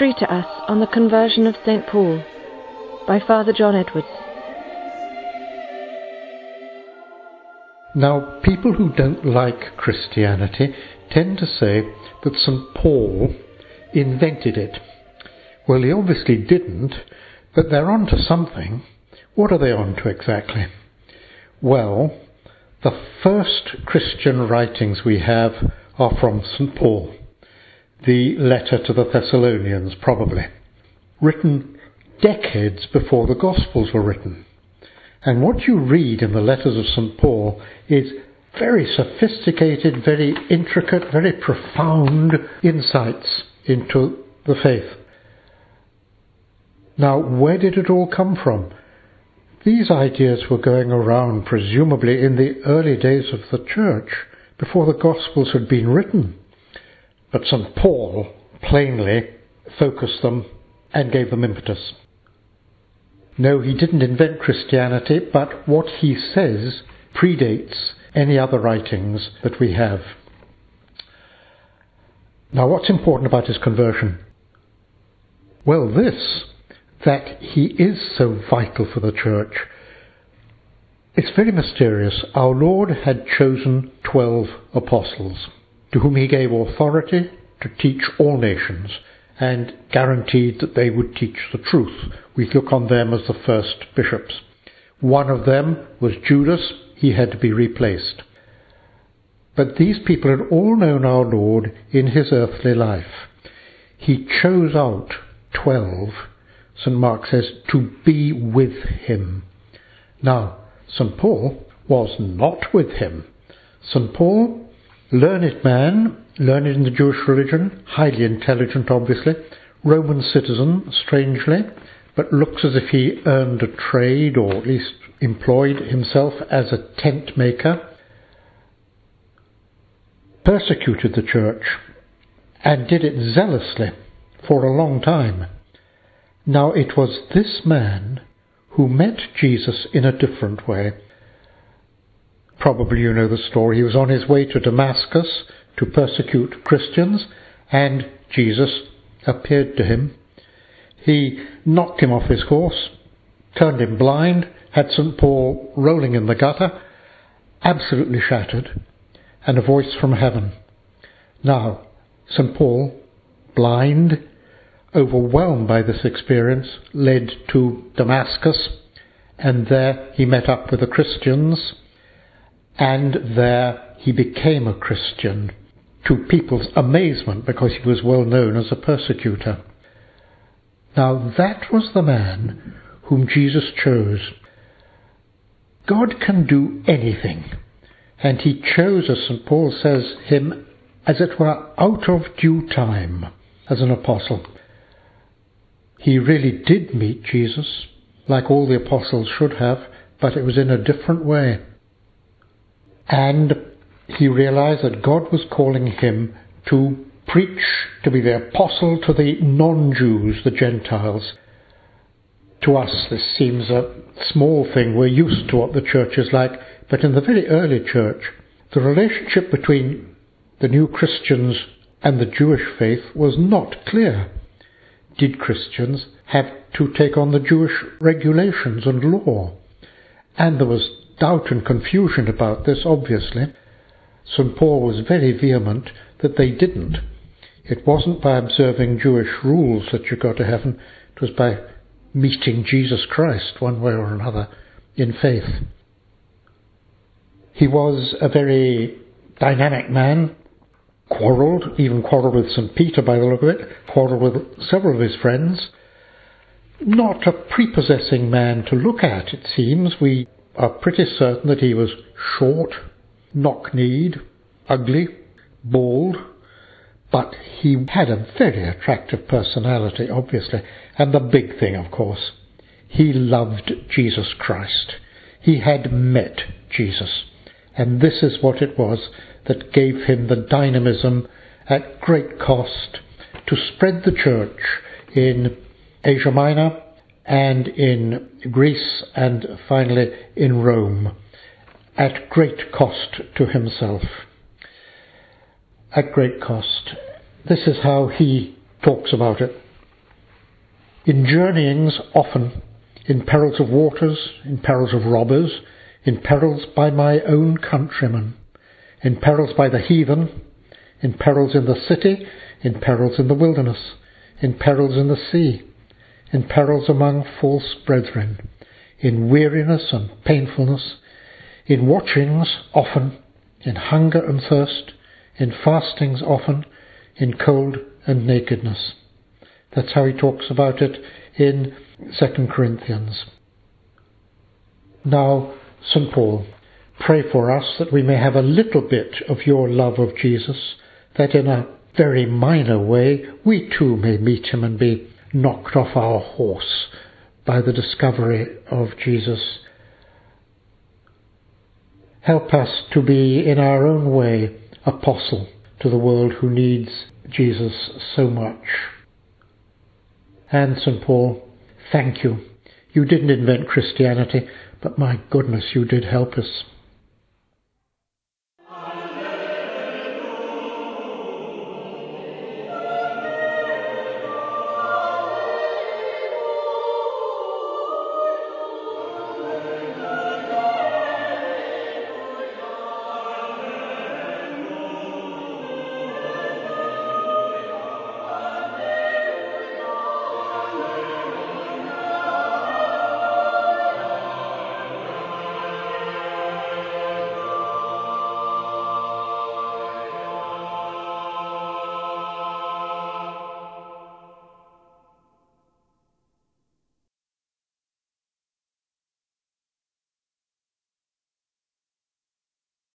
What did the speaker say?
3 to us on the conversion of St. Paul by Father John Edwards. Now, people who don't like Christianity tend to say that St. Paul invented it. Well, he obviously didn't, but they're on to something. What are they on to exactly? Well, the first Christian writings we have are from St. Paul, the letter to the Thessalonians, probably, written decades before the Gospels were written. And what you read in the letters of St. Paul is very sophisticated, very intricate, very profound insights into the faith. Now, where did it all come from? These ideas were going around, presumably, in the early days of the church, before the Gospels had been written. But St. Paul plainly focused them and gave them impetus. No, he didn't invent Christianity, but what he says predates any other writings that we have. Now, what's important about his conversion? Well, this that he is so vital for the church. It's very mysterious. Our Lord had chosen twelve apostles, to whom he gave authority to teach all nations, and guaranteed that they would teach the truth. We look on them as the first bishops. One of them was Judas. He had to be replaced. But these people had all known our Lord in his earthly life. He chose out twelve St. Mark says, to be with him. Now, St. Paul was not with him. St. Paul, learned man, learned in the Jewish religion, highly intelligent, obviously, Roman citizen, strangely, but looks as if he earned a trade or at least employed himself as a tent maker, persecuted the church and did it zealously for a long time. Now it was this man who met Jesus in a different way. Probably you know the story. He was on his way to Damascus to persecute Christians, and Jesus appeared to him. He knocked him off his horse, turned him blind, had St. Paul rolling in the gutter, absolutely shattered, and a voice from heaven. Now, St. Paul, blind, overwhelmed by this experience, led to Damascus, and there he met up with the Christians, and there he became a Christian, to people's amazement because he was well known as a persecutor. Now that was the man whom Jesus chose. God can do anything, and he chose, as St. Paul says, him as it were out of due time as an apostle. He really did meet Jesus, like all the apostles should have, but it was in a different way. And he realized that God was calling him to preach, to be the apostle to the non Jews, the Gentiles. To us, this seems a small thing. We're used to what the church is like, but in the very early church, the relationship between the new Christians and the Jewish faith was not clear did Christians have to take on the Jewish regulations and law? And there was doubt and confusion about this, obviously. St. Paul was very vehement that they didn't. It wasn't by observing Jewish rules that you got to heaven, it was by meeting Jesus Christ one way or another in faith. He was a very dynamic man, quarrelled, even quarrelled with St. Peter by the look of it, quarrelled with several of his friends. Not a prepossessing man to look at, it seems. We are pretty certain that he was short, knock kneed, ugly, bald, but he had a very attractive personality, obviously. And the big thing, of course, he loved Jesus Christ. He had met Jesus. And this is what it was that gave him the dynamism at great cost to spread the church in Asia Minor and in Greece and finally in Rome at great cost to himself. At great cost. This is how he talks about it. In journeyings often, in perils of waters, in perils of robbers, in perils by my own countrymen, in perils by the heathen, in perils in the city, in perils in the wilderness, in perils in the sea, in perils among false brethren, in weariness and painfulness, in watchings often, in hunger and thirst, in fastings often, in cold and nakedness. That's how he talks about it in 2 Corinthians. Now, St. Paul, pray for us that we may have a little bit of your love of Jesus, that in a very minor way we too may meet him and be knocked off our horse by the discovery of Jesus. Help us to be, in our own way, apostle to the world who needs Jesus so much. And St. Paul, thank you. You didn't invent Christianity, but my goodness, you did help us.